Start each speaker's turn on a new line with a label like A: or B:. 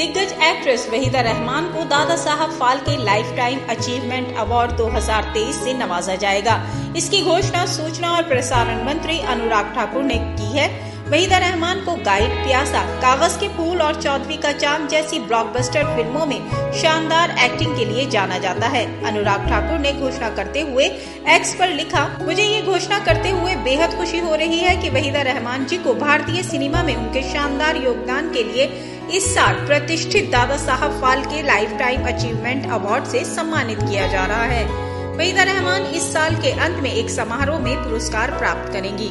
A: दिग्गज एक्ट्रेस वहीदा रहमान को Dada Saheb Phalke lifetime achievement award 2023 से नवाजा जाएगा। इसकी घोषणा सूचना और प्रसारण मंत्री अनुराग ठाकुर ने की है। वहीदा रहमान को गाइड प्यासा, कागज़ के फूल और चौधरी का चाँद जैसी ब्लॉकबस्टर फ़िल्मों में शानदार एक्टिंग के लिए जाना जाता है। अनुराग ठाकुर ने घोषणा करते हुए एक्स पर लिखा, मुझे ये घोषणा करते हुए बेहद खुशी हो रही है कि वहीदा रहमान जी को भारतीय सिनेमा में उनके शानदार योगदान के लिए इस साल प्रतिष्ठित Dada Saheb Phalke lifetime achievement award से सम्मानित किया जा रहा है। वहीदा रहमान इस साल के अंत में एक समारोह में पुरस्कार प्राप्त करेंगी।